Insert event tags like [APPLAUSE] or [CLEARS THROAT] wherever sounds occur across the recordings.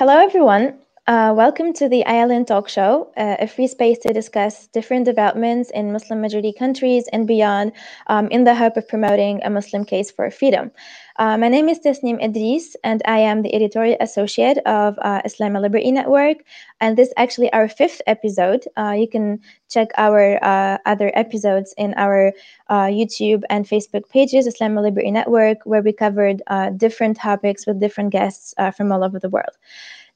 Hello, everyone. Uh, welcome to the ILN Talk Show, uh, a free space to discuss different developments in Muslim majority countries and beyond um, in the hope of promoting a Muslim case for freedom. Uh, my name is Tasneem Idris, and I am the editorial associate of uh, Islam Liberty Network. And this is actually our fifth episode. Uh, you can check our uh, other episodes in our YouTube and Facebook pages, Islam Liberty Network, where we covered different topics with different guests from all over the world.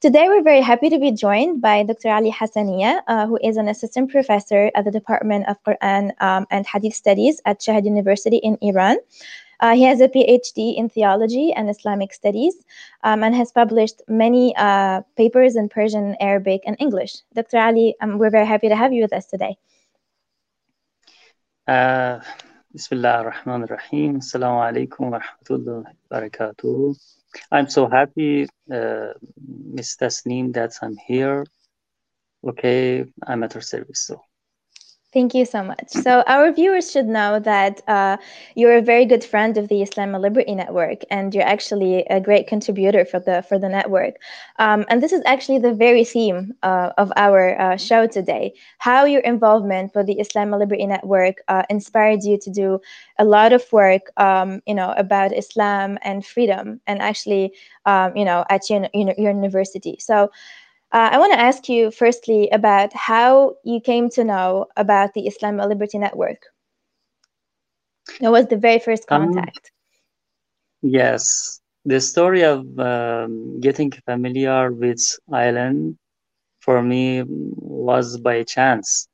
Today, we're very happy to be joined by Dr. Ali Hassanieh, uh, who is an assistant professor at the Department of Quran um, and Hadith Studies at Shahid University in Iran. Uh, he has a PhD in theology and Islamic studies um, and has published many uh, papers in Persian, Arabic, and English. Dr. Ali, um, we're very happy to have you with us today. Uh, Bismillah ar-Rahman ar-Rahim. Assalamu alaikum wa rahmatullahi wa barakatuh. I'm so happy, uh, Ms. Tasneem, that I'm here. Okay, I'm at your service. So. Thank you so much. So, our viewers should know that uh, you're a very good friend of the Islam Liberty Network, and you're actually a great contributor for the for the network. Um, and this is actually the very theme uh, of our uh, show today: how your involvement with the Islam Liberty Network uh, inspired you to do a lot of work, um, you know, about Islam and freedom, and actually, um, you know, at your, your university. So. Uh, I want to ask you firstly about how you came to know about the Islam Liberty Network. What was the very first um, contact? Um, yes, the story of um, getting familiar with ILN for me was by chance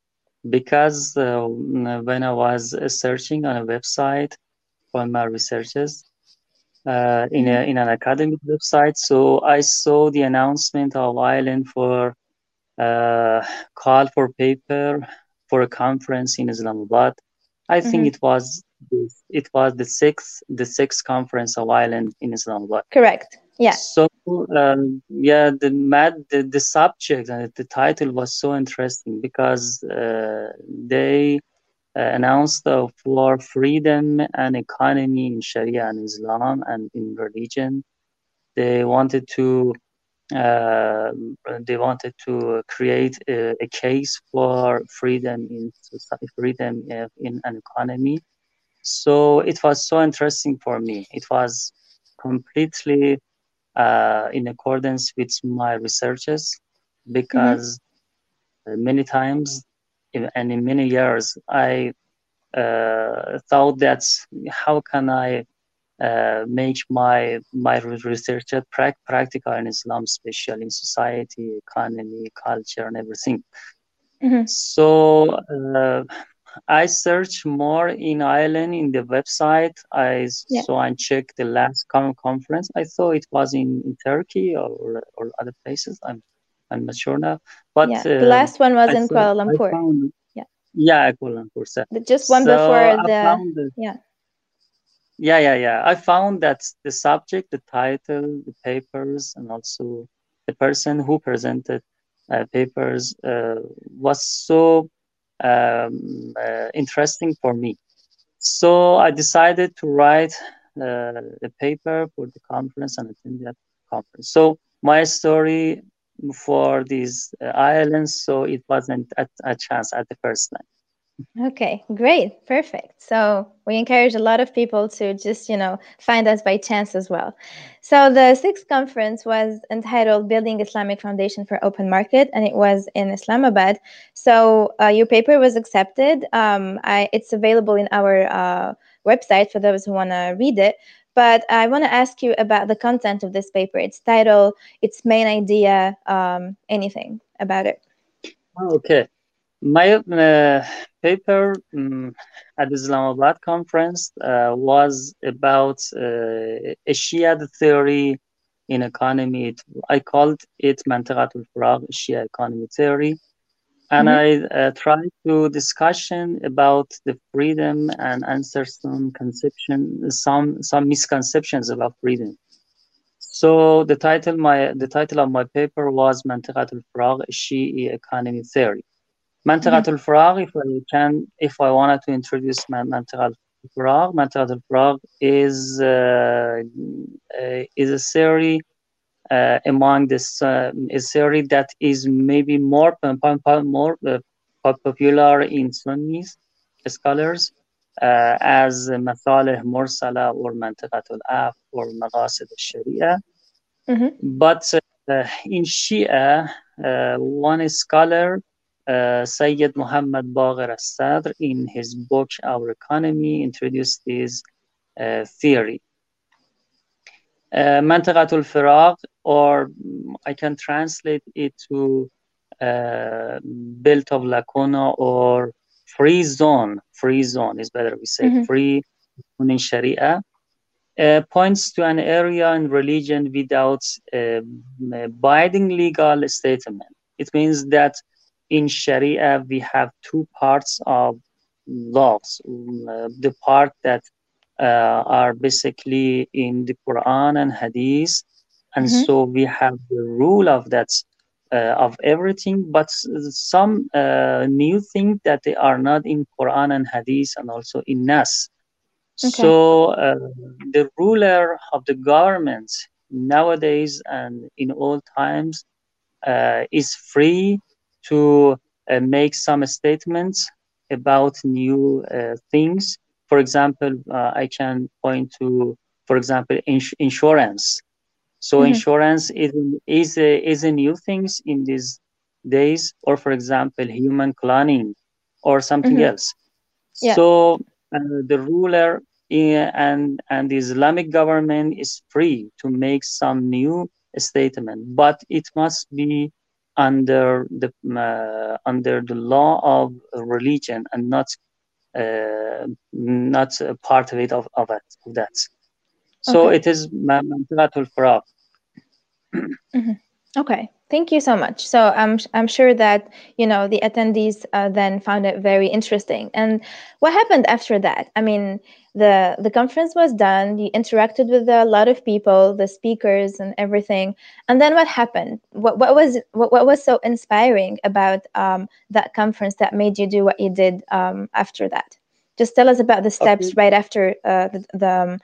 because uh, when I was searching on a website for my researches, uh, in, a, in an academic website. So I saw the announcement of ILN for uh, call for paper for a conference in Islamabad. I mm-hmm. think it was it was the sixth the sixth conference of ILN in Islamabad. Correct. Yeah. So um, yeah, the mad the, the subject and the title was so interesting because uh, they announced for freedom and economy in Sharia and Islam and in religion. They wanted to uh, they wanted to create a, a, case for freedom in society, freedom in an economy. So it was so interesting for me. It was completely uh, in accordance with my researches because mm-hmm. many times and in many years i uh, thought that how can i uh, make my my research pra- practical in islam especially in society economy culture and everything mm-hmm. so uh, I searched more in ILN in the website. I yeah. so I checked the last conference. I thought it was in, in Turkey or, or other places. I'm I'm not sure now. But yeah, the uh, last one was I in Kuala Lumpur. Found, yeah. Yeah, Kuala Lumpur. So, just one so before the, the yeah. Yeah, yeah, yeah. I found that the subject, the title, the papers, and also the person who presented uh, papers uh, was so um, uh, interesting for me. So I decided to write uh, a paper for the conference and attend that conference. So my story for these uh, islands, so it wasn't a, a chance at the first time. Okay, great, perfect. So we encourage a lot of people to just, you know, find us by chance as well. So the sixth conference was entitled "Building Islamic Foundation for Open Market," and it was in Islamabad. So uh, your paper was accepted. Um, I, it's available in our uh, website for those who want to read it. But I want to ask you about the content of this paper, its title, its main idea, um, anything about it. Okay. My uh, paper um, at the Islamabad conference uh, was about uh, a Shia theory in economy. I called it Mantaqatul Faragh Shia economy theory and mm-hmm. I uh, try to discussion about the freedom and answer some conception, some some misconceptions about freedom. So the title my the title of my paper was Mantaqat al-Faragh Shi'i Economy Theory. Mantaqat mm-hmm. if I can, if I wanted to introduce Mantaqat al-Faragh, Mantaqat al-Faragh is uh, is a theory uh, among this uh, theory that is maybe more more uh, popular in Sunni scholars uh, as Masalih Mursala or Mantiqatul Af or Maqasid al-Sharia. Mm-hmm. But uh, in Shia, uh, one scholar, uh, Sayyid Muhammad Baqir al-Sadr, in his book Our Economy, introduced this uh, theory. Uh, Mantaqatul Faragh, or I can translate it to uh, belt of lacuna or free zone. Free zone is better. We say mm-hmm. free in Sharia. Uh, points to an area in religion without uh, binding legal statement. It means that in Sharia we have two parts of laws. Uh, the part that are basically in the Quran and Hadith, and mm-hmm. so we have the rule of that uh, of everything, but some uh, new things that they are not in Quran and Hadith and also in Nas. Okay. So uh, the ruler of the government nowadays and in all times uh, is free to uh, make some statements about new uh, things. For example, I can point to, for example, ins- insurance. So mm-hmm. insurance is is a, is a new things in these days, or for example, human cloning or something mm-hmm. else. Yeah. So uh, the ruler and and the Islamic government is free to make some new statement, but it must be under the uh, under the law of religion and not uh, not a part of it of, of, it, of that. So okay. it is Mantaqatul Faragh. mm-hmm. Okay, thank you so much. So I'm I'm sure that you know the attendees uh, then found it very interesting. And what happened after that? I mean, the the conference was done. You interacted with a lot of people, the speakers, and everything. And then what happened? What what was what, what was so inspiring about um, that conference that made you do what you did um, after that? Just tell us about the steps okay. right after uh, the, the um,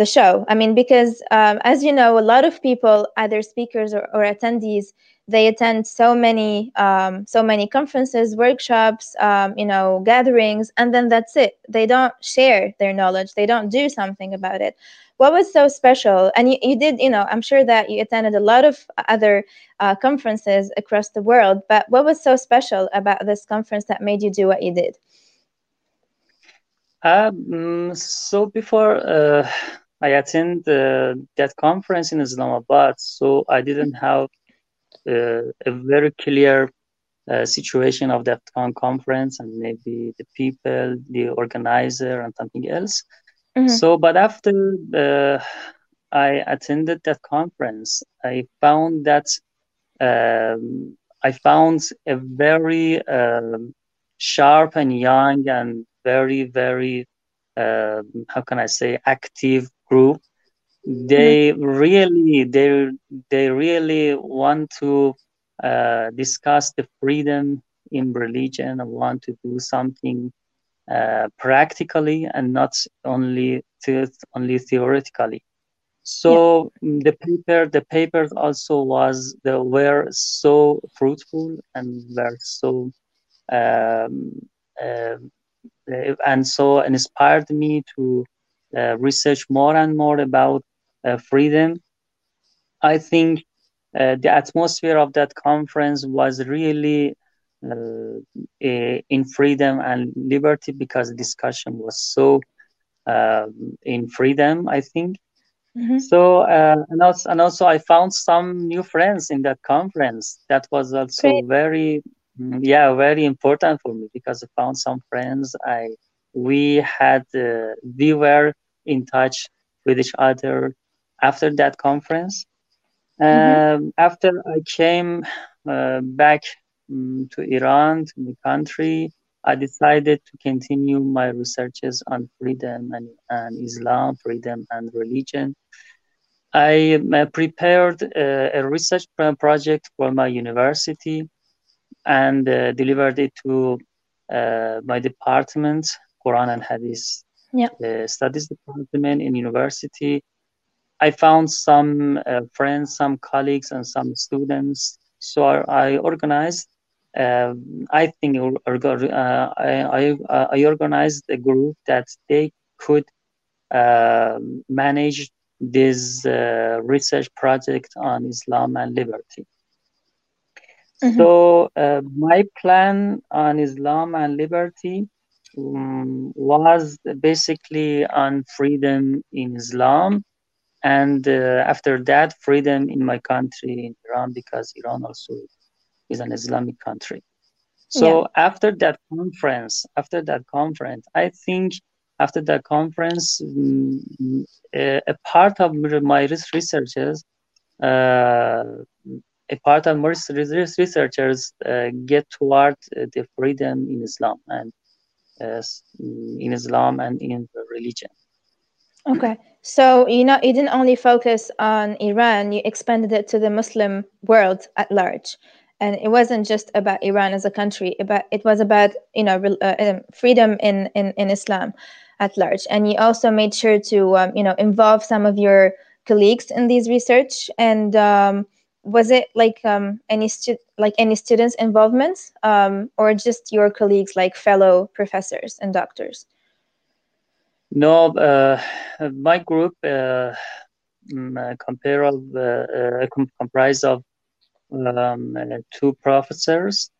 the show. I mean, because um, as you know, a lot of people, either speakers or, or attendees, they attend so many, um, so many conferences, workshops, um, you know, gatherings, and then that's it. They don't share their knowledge. They don't do something about it. What was so special? And you, you did, you know, I'm sure that you attended a lot of other uh, conferences across the world. But what was so special about this conference that made you do what you did? Um, so before uh, I attend uh, that conference in Islamabad, so I didn't have uh, a very clear uh, situation of that conference and maybe the people, the organizer, and something else. Mm-hmm. So, but after uh, I attended that conference, I found that um, I found a very um, sharp and young and very, very uh, how can I say active group they mm-hmm. really they they really want to uh, discuss the freedom in religion and want to do something uh, practically and not only only theoretically so yeah. Mm, the paper the papers also was the were so fruitful and were so um, uh, and so inspired me to research more and more about uh, freedom. I think uh, the atmosphere of that conference was really in freedom and liberty because discussion was so um, in freedom. I think. Mm-hmm. So uh, and also and also I found some new friends in that conference. That was also Great. very mm, yeah very important for me because I found some friends. I we had uh, we were in touch with each other after that conference. Mm-hmm. Um, after I came uh, back um, to Iran, to the country, I decided to continue my researches on freedom and, and Islam, freedom and religion. I uh, prepared uh, a research project for my university and uh, delivered it to uh, my department, Quran and Hadith yeah. studies department in university I found some uh, friends, some colleagues, and some students. So I, I organized. Uh, I think uh, I, I, I organized a group that they could uh, manage this uh, research project on Islam and liberty. Mm-hmm. So uh, my plan on Islam and liberty um, was basically on freedom in Islam, and uh, after that, freedom in my country in Iran because Iran also is an Islamic country. So yeah. after that conference, after that conference, I think after that conference, um, a, a, part of my researchers, uh, a part of my researchers uh, get toward the freedom in Islam and uh, in Islam and in religion. Okay, so you know you didn't only focus on Iran; you expanded it to the Muslim world at large and it wasn't just about Iran as a country, but it was about you know uh, um, freedom in, in in Islam at large. And you also made sure to um, you know involve some of your colleagues in these research. And um, was it like um, any stu- like any students' involvement, um, or just your colleagues, like fellow professors and doctors? No, uh, my group uh, mm, uh, compare of, uh, uh comprised of um, uh, two professors,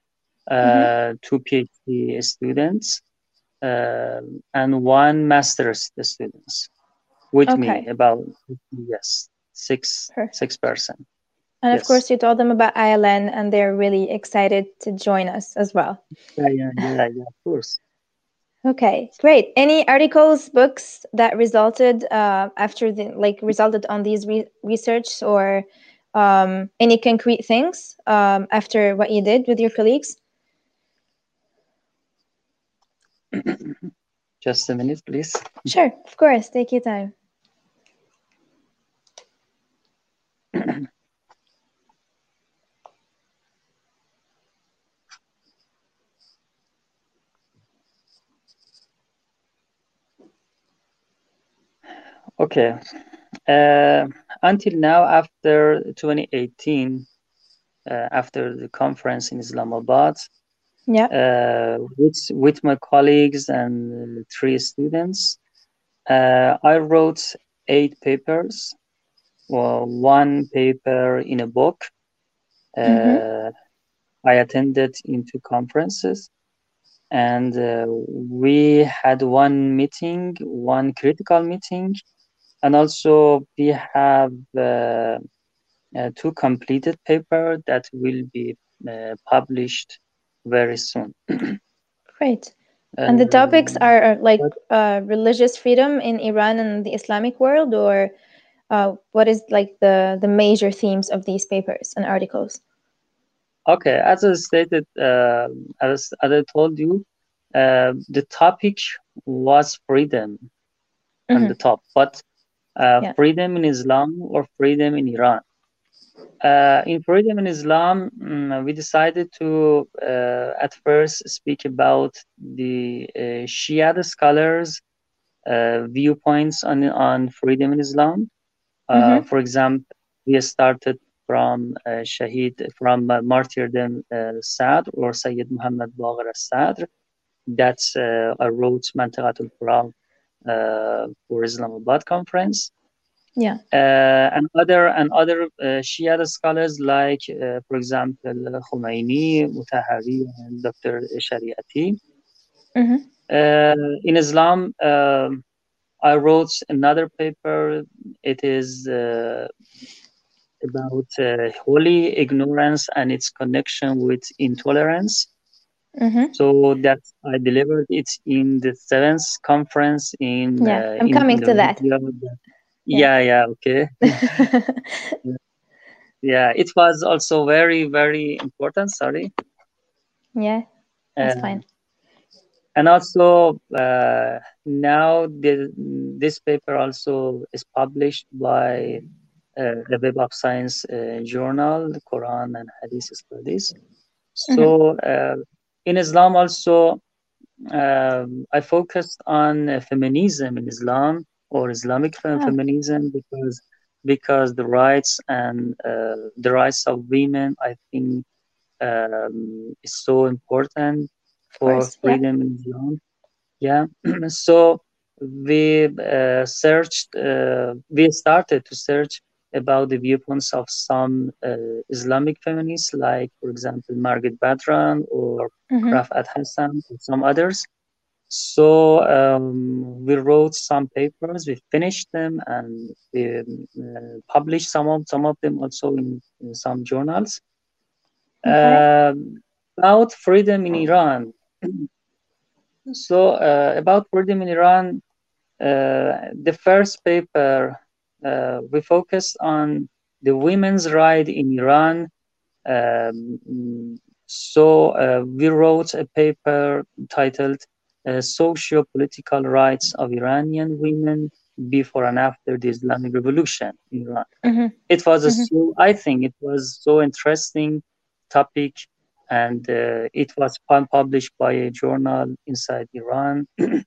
mm-hmm. two PhD students, uh, and one master's students with okay. me about yes six Perfect. six percent and yes. of course you told them about ILN and they're really excited to join us as well yeah yeah yeah, yeah of course okay great any articles books that resulted uh, after the like resulted on these re- research or um, any concrete things um, after what you did with your colleagues? [CLEARS THROAT] Just a minute, please. Sure, of course. Take your time. Okay. Uh, until now, after 2018, uh, after the conference in Islamabad, yeah, uh, with with my colleagues and three students, uh, I wrote eight papers. Well, one paper in a book. Uh, mm-hmm. I attended into conferences and uh, we had one meeting, one critical meeting and also we have uh, uh, two completed paper that will be uh, published very soon. [CLEARS THROAT] Great. And the topics are like uh, religious freedom in Iran and the Islamic world, or uh, what is like the the major themes of these papers and articles? Okay, as I stated, uh, as, as I told you, the topic was freedom mm-hmm. on the top, but uh, yeah. freedom in Islam or freedom in Iran. Uh, in freedom in Islam, um, we decided to uh, at first speak about the uh, Shia scholars' uh, viewpoints on on freedom in Islam. Uh, mm-hmm. For example, we started from uh, Shahid from martyrdom Sadr or Sayyid Muhammad Baqir Sadr. That's I wrote Mantaqatul Faragh for Islamabad conference. Yeah. Uh, and other and other uh, Shia scholars like, for example, Khomeini, Motahhari, and Dr. Shariati. Mm-hmm. in Islam, um, I wrote another paper. It is uh, about uh, holy ignorance and its connection with intolerance. Mm-hmm. So that I delivered it in the seventh conference in. Yeah, uh, I'm in coming to that. Yeah, yeah, yeah okay. [LAUGHS] [LAUGHS] yeah, it was also very, very important. Sorry. Yeah, that's uh, fine. And also uh, now the, this paper also is published by uh, the Web of Science uh, journal, Quran and Hadith Studies. So mm-hmm in Islam also um, I focused on uh, feminism in Islam or Islamic oh. feminism because because the rights and uh, the rights of women, I think, um, is so important for course, freedom in Iran. Yeah, [CLEARS THROAT] so we uh, searched, uh, we started to search about the viewpoints of some uh, Islamic feminists, like, for example, Margot Badran or Mhm. Riffat Hassan and some others. So um, we wrote some papers, we finished them, and we uh, published some of some of them also in, in some journals. Okay. Um, about freedom in Iran. So uh, about freedom in Iran, uh, the first paper uh, we focused on the women's right in Iran. Um, so uh, we wrote a paper titled uh, "Socio-Political Rights of Iranian Women Before and After the Islamic Revolution in Iran." Mhm. It was a Mhm. so I think it was so interesting topic, and uh, it was pub- published by a journal inside Iran. [CLEARS THROAT]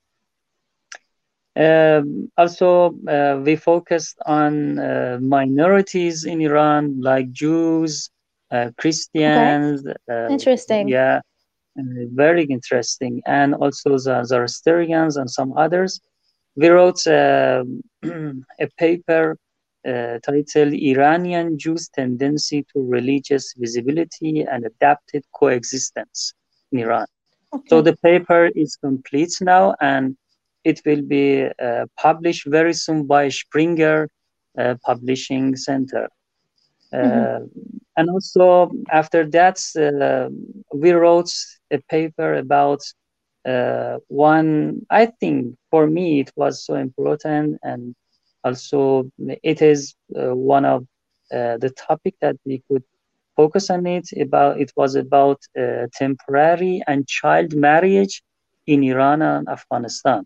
Um, also, uh, we focused on uh, minorities in Iran, like Jews, uh, Christians. Uh, Interesting. yeah, very interesting. And also the Zoroastrians and some others. We wrote um [CLEARS THROAT] a paper uh, titled Iranian Jews' Tendency to Religious Visibility and Adapted Coexistence in Iran. So the paper is complete now and it will be uh, published very soon by Springer uh, Publishing Center. Uh, Mhm. And also after that, we wrote a paper about uh, one, I think for me it was so important and also it is uh, one of uh, the topic that we could focus on it about it was about uh, temporary and child marriage in Iran and Afghanistan.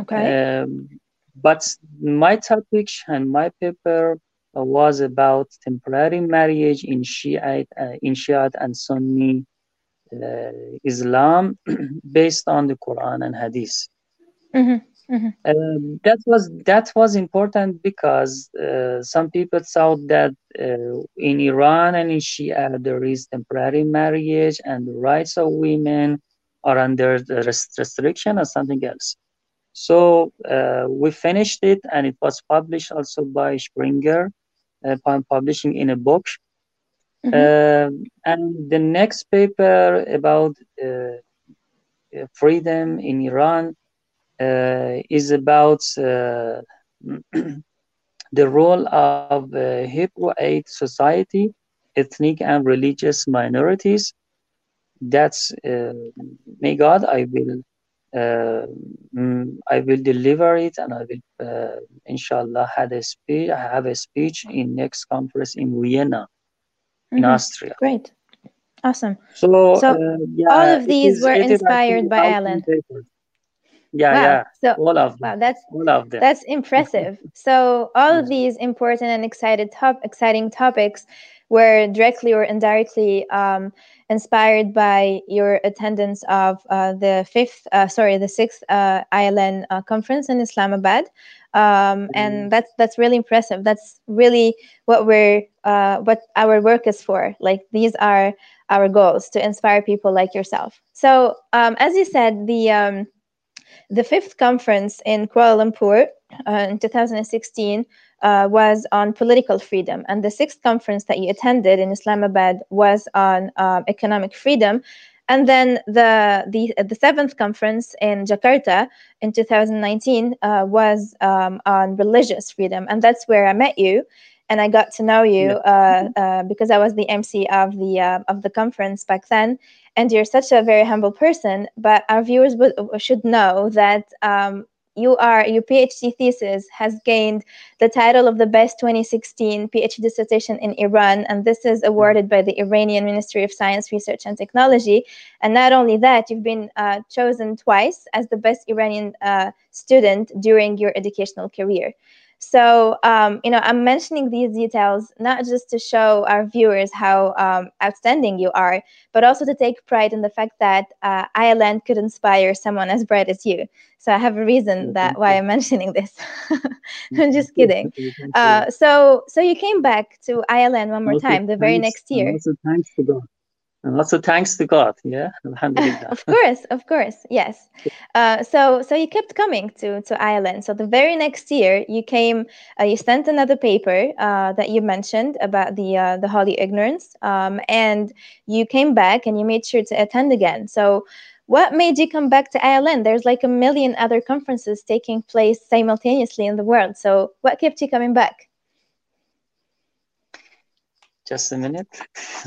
Okay. Um, but my topic and my paper uh, was about temporary marriage in Shiite, uh, in Shiite and Sunni uh, Islam [CLEARS THROAT] based on the Quran and Hadith. Mhm. Mhm. Um, that was that was important because uh, some people thought that uh, in Iran and in Shia there is temporary marriage and the rights of women are under the rest- restriction or something else. So uh, we finished it and it was published also by Springer, uh, publishing in a book. Mhm. Um, and the next paper about uh, uh, freedom in Iran uh, is about uh, [CLEARS THROAT] the role of uh, Hebrew Aid Society, ethnic and religious minorities. That's uh, may God, I will, uh, I will deliver it, and I will, uh, inshallah, had a speech. I have a speech in next conference in Vienna, in Mhm. Austria. Great. Awesome. So, So, uh, yeah, all of these were it is, I think, inspired by ILN. papers. Yeah, Wow. yeah, So all of them, wow, that's all of them. That's impressive. [LAUGHS] So all of these important and excited top exciting topics were directly or indirectly um, inspired by your attendance of uh, the fifth, uh, sorry, the sixth uh, ILN uh, conference in Islamabad, um, and that's that's really impressive. That's really what we're uh, what our work is for. Like these are our goals to inspire people like yourself. So um, as you said, the um, the fifth conference in Kuala Lumpur uh, in 2016 uh, was on political freedom, and the sixth conference that you attended in Islamabad was on um, economic freedom. And then the, the the seventh conference in Jakarta in 2019 uh, was um, on religious freedom, and that's where I met you, and I got to know you uh, uh, because I was the MC of the uh, of the conference back then. And you're such a very humble person but our viewers should know that um, you are your phd thesis has gained the title of the best 2016 phd dissertation in iran and this is awarded by the iranian ministry of science research and technology. And not only that you've been uh, chosen twice as the best iranian uh, student during your educational career So, um, you know, I'm mentioning these details not just to show our viewers how um, outstanding you are, but also to take pride in the fact that uh, ILN could inspire someone as bright as you. So I have a reason that why I'm [LAUGHS] mentioning this. [LAUGHS] I'm just kidding. Uh, so, so you came back to ILN one more time the very next year. Also, thanks to God. And also thanks to God, yeah. [LAUGHS] of course, of course, yes. Uh, so, so you kept coming to to ILN. So the very next year, you came. Uh, you sent another paper uh, that you mentioned about the uh, the holy ignorance, um, and you came back and you made sure to attend again. So, what made you come back to ILN? There's like a million other conferences taking place simultaneously in the world. So, what kept you coming back? Just a minute.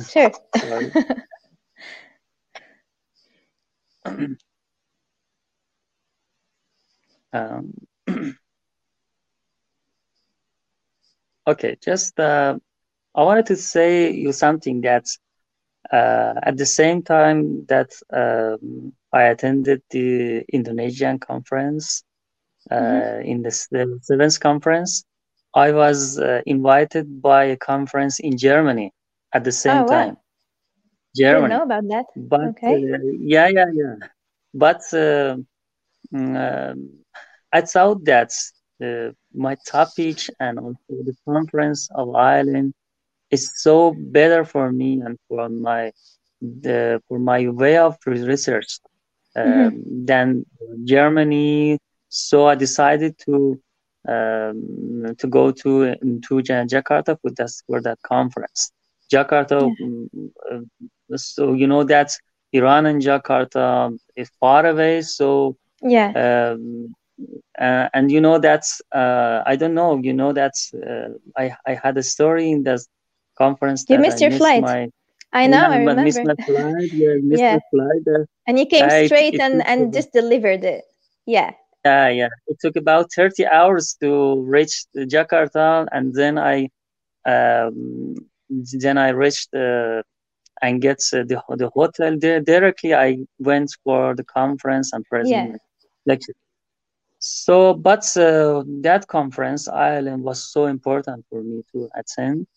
Sure. [LAUGHS] [CLEARS THROAT] um, [CLEARS THROAT] okay, just uh, I wanted to say you something that uh, at the same time that um, I attended the Indonesian conference uh, mm-hmm. in the, the seventh conference, I was uh, invited by a conference in Germany at the same oh, time. Wow. Germany. Didn't know about that. But okay. Uh, yeah, yeah, yeah. But uh, um, I thought that uh, my topic and also the conference of ILN is so better for me and for my the for my way of research mm-hmm. than Germany. So I decided to um, to go to to Jakarta for that for that conference. Jakarta, yeah. Mm, uh, so you know that Iran and Jakarta is far away. So yeah, um, uh, and you know that's uh, I don't know. You know that's uh, I I had a story in this conference. You missed I your missed flight. My, I know. Yeah, I remember. Missed my flight. Yeah, missed yeah. flight. Uh, and you came straight [LAUGHS] and and just delivered it. Yeah. Yeah, yeah. It took about 30 hours to reach Jakarta, and then I, um, then I reached uh, and get uh, the the hotel there directly. I went for the conference and present yeah. lecture. So, but uh, that conference, ILN, was so important for me to attend,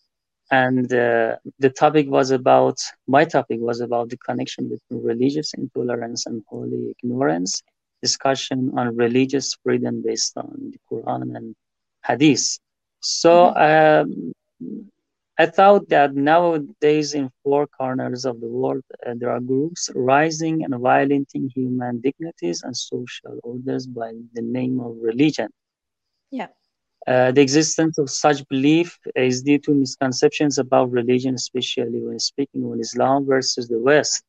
and uh, the topic was about my topic was about the connection between religious intolerance and holy ignorance discussion on religious freedom based on the Quran and Hadith. So um, I thought that nowadays in four corners of the world uh, there are groups rising and violating human dignities and social orders by the name of religion. Yeah. Uh, the existence of such belief is due to misconceptions about religion, especially when speaking on Islam versus the West.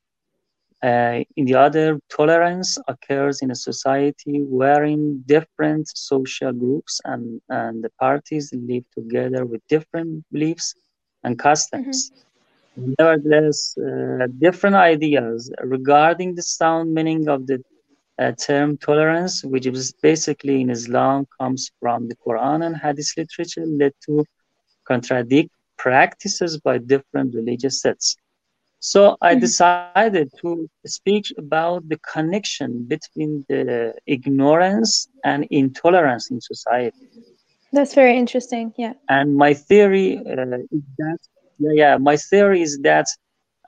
Uh, in the other, tolerance occurs in a society wherein different social groups and, and the parties live together with different beliefs and customs. Mm-hmm. Nevertheless, uh, different ideas regarding the sound meaning of the uh, term tolerance, which is basically in Islam, comes from the Quran and Hadith literature, led to contradict practices by different religious sets. So I mm-hmm. decided to speak about the connection between the ignorance and intolerance in society. That's very interesting. Yeah. And my theory uh, is that, yeah, yeah, my theory is that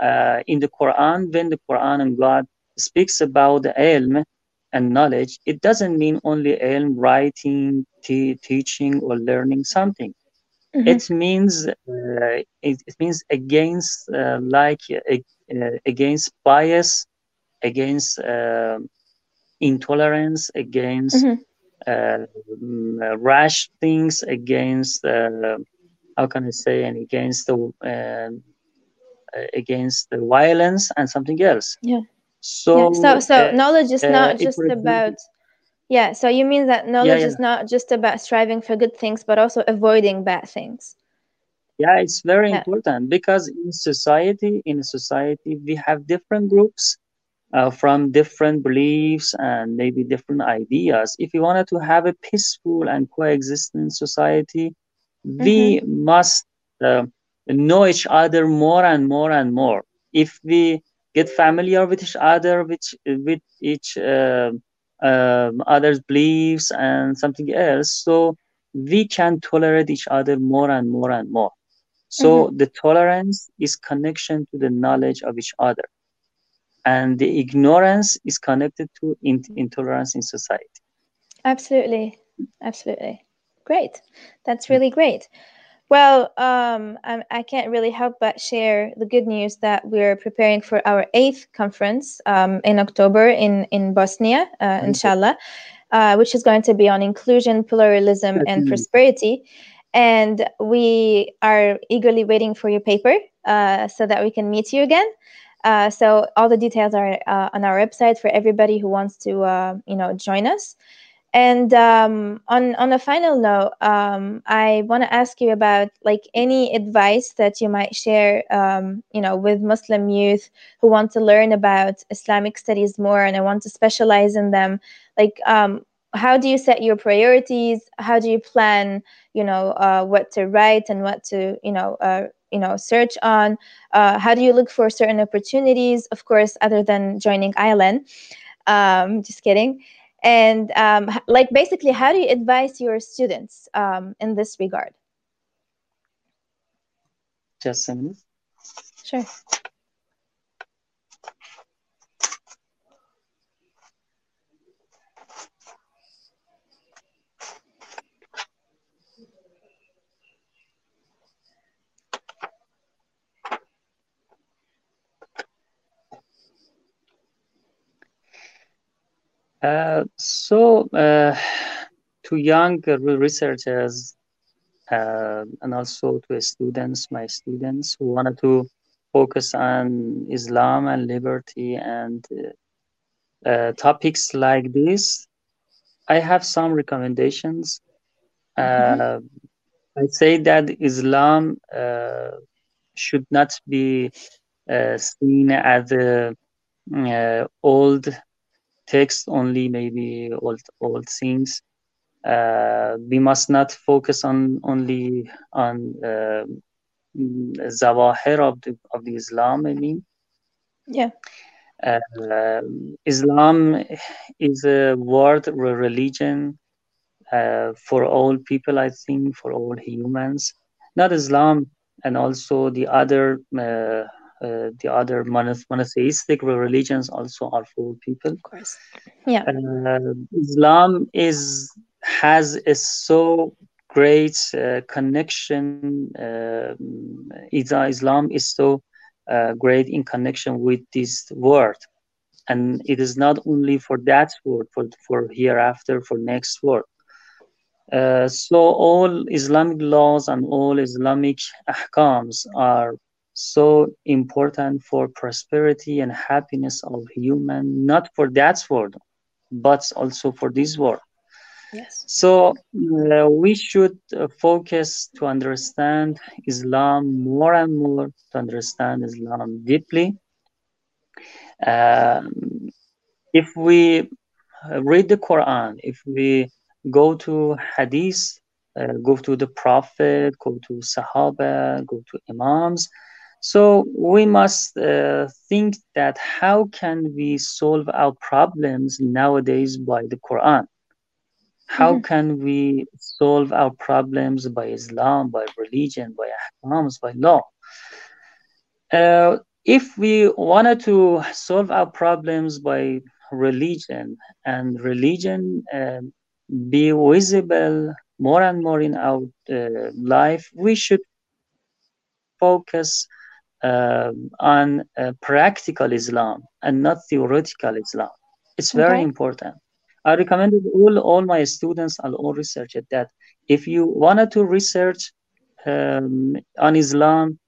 uh, in the Quran, when the Quran and God speaks about the ilm and knowledge, it doesn't mean only ilm, writing, t- teaching, or learning something. Mm-hmm. It means uh, it, it, means against uh, like uh, against bias, against intolerance, against mm-hmm. Mm, rash things, against how can I say, and against the against the violence and something else. Yeah. So yeah. so so uh, knowledge is not uh, just about yeah, so you mean that knowledge yeah, yeah. is not just about striving for good things, but also avoiding bad things. Yeah, it's very yeah. important because in society, in society, we have different groups uh, from different beliefs and maybe different ideas. If we wanted to have a peaceful and coexistent society, mm-hmm. we must uh, know each other more and more and more. If we get familiar with each other, with, with each uh, um, others' beliefs and something else. So we can tolerate each other more and more and more. So mm-hmm. the tolerance is connection to the knowledge of each other, and the ignorance is connected to in- intolerance in society. Absolutely, absolutely, great. That's really great. Well, um, I, I, can't really help but share the good news that we're preparing for our eighth conference um, in October in in Bosnia, uh, inshallah, uh, which is going to be on inclusion, pluralism, and prosperity. And we are eagerly waiting for your paper uh, so that we can meet you again. Uh, so all the details are uh, on our website for everybody who wants to, uh, you know, join us. And um, on on a final note, um, I want to ask you about like any advice that you might share, um, you know, with Muslim youth who want to learn about Islamic studies more and I want to specialize in them. Like, um, how do you set your priorities? How do you plan, you know, uh, what to write and what to, you know, uh, you know, search on? Uh, how do you look for certain opportunities? Of course, other than joining ILN. Um, just kidding and um, like basically how do you advise your students um, in this regard? Just a minute. Sure so, uh, to young researchers uh, and also to students, my students who wanted to focus on Islam and liberty and uh, uh, topics like this, I have some recommendations. Mm-hmm. I say that Islam should not be seen as old text only, maybe old old things. Uh, we must not focus on only on uh, zawahir of the of the Islam. I mean, yeah. Uh, Islam is a word religion uh, for all people. I think for all humans, not Islam and also the other uh, uh, the other monotheistic religions also are for people. Of course, yeah. Uh, Islam is has a so great uh, connection. Uh, Islam is so uh, great in connection with this world, and it is not only for that world, for for hereafter, for next world. Uh, so all Islamic laws and all Islamic ahkams are so important for prosperity and happiness of human not for that world but also for this world. Yes. So uh, we should uh, focus to understand islam more and more to understand islam deeply. Um, if we read the quran if we go to hadith uh, go to the prophet go to sahaba go to imams so we must uh, think that how can we solve our problems nowadays by the Quran? How mm-hmm. can we solve our problems by Islam, by religion, by ahkams, by law? Uh, if we wanted to solve our problems by religion and religion uh, be visible more and more in our uh, life, we should focus on uh, practical Islam and not theoretical Islam. It's very okay. important. I recommended all, all my students and all researchers that if you wanted to research um, on Islam,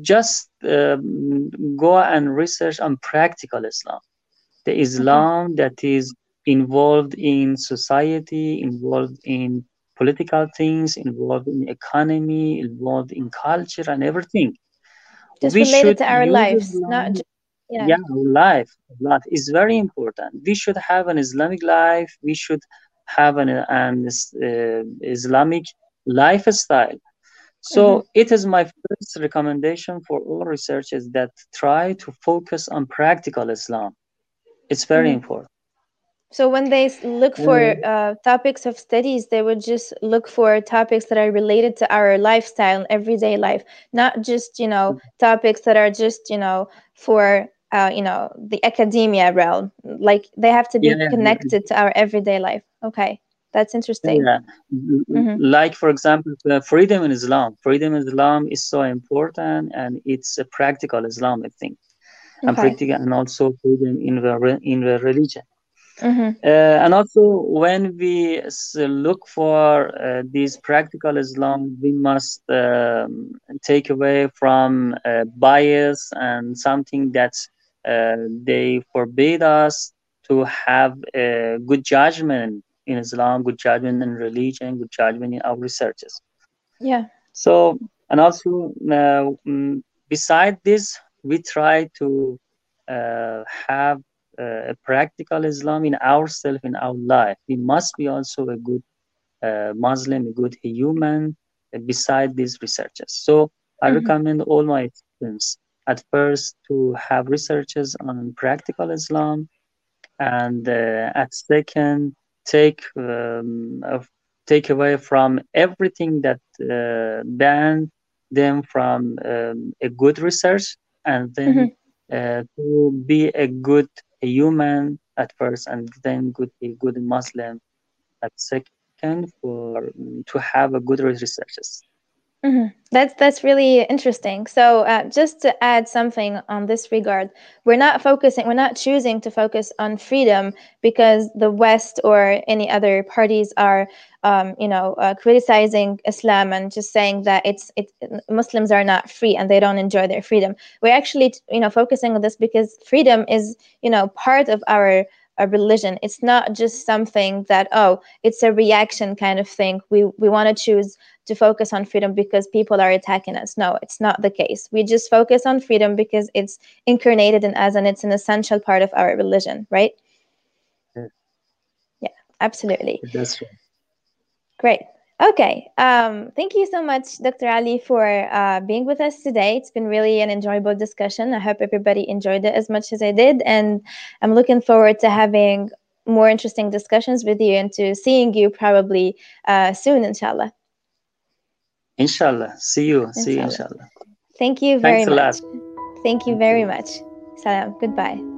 just um, go and research on practical Islam, the Islam okay. that is involved in society, involved in political things, involved in economy, involved in culture and everything just we related to our lives not just, yeah. yeah life life is very important we should have an islamic life we should have an, an uh, islamic lifestyle so mm-hmm. it is my first recommendation for all researchers that try to focus on practical islam it's very mm-hmm. important So when they look for uh, topics of studies, they would just look for topics that are related to our lifestyle and everyday life, not just you know topics that are just you know for uh, you know the academia realm. Like they have to be Yeah, yeah, connected to our everyday life. Okay, that's interesting. yeah. Mhm. Like for example, freedom in Islam. Freedom in Islam is so important, and it's a practical Islamic thing, think, and practical, and also freedom in the re- in the religion. Hmm Uh, and also, when we look for uh, these practical Islam, we must um, take away from uh, bias and something that uh, they forbid us to have a good judgment in Islam, good judgment in religion, good judgment in our researches. Yeah. So, and also, uh, mm, beside this, we try to uh, have uh, a practical Islam in ourselves, in our life. We must be also a good uh, Muslim, a good human uh, beside these researches. So, I Mhm. recommend all my students at first to have researches on practical Islam, and uh, at second, take um, take away from everything that uh, ban them from um, a good research, and then uh, to be a good human at first, and then good a good Muslim at second for to have a good researches. Hmm That's that's really interesting. So, uh, just to add something on this regard, we're not focusing, we're not choosing to focus on freedom because the West or any other parties are, um, you know, uh, criticizing Islam and just saying that it's it Muslims are not free and they don't enjoy their freedom. We're actually, you know, focusing on this because freedom is, you know, part of our a religion. It's not just something that oh, it's a reaction kind of thing. We we want to choose to focus on freedom because people are attacking us. No, it's not the case. We just focus on freedom because it's incarnated in us and it's an essential part of our religion, right? Yeah. Yeah, absolutely. That's right. Great. Okay. Um, thank you so much, Dr. Ali, for uh, being with us today. It's been really an enjoyable discussion. I hope everybody enjoyed it as much as I did. And I'm looking forward to having more interesting discussions with you and to seeing you probably uh, soon, inshallah. Inshallah. See you. See you, Inshallah. inshallah. Thank you very Thanks much. Thank you very much. Salam. Goodbye.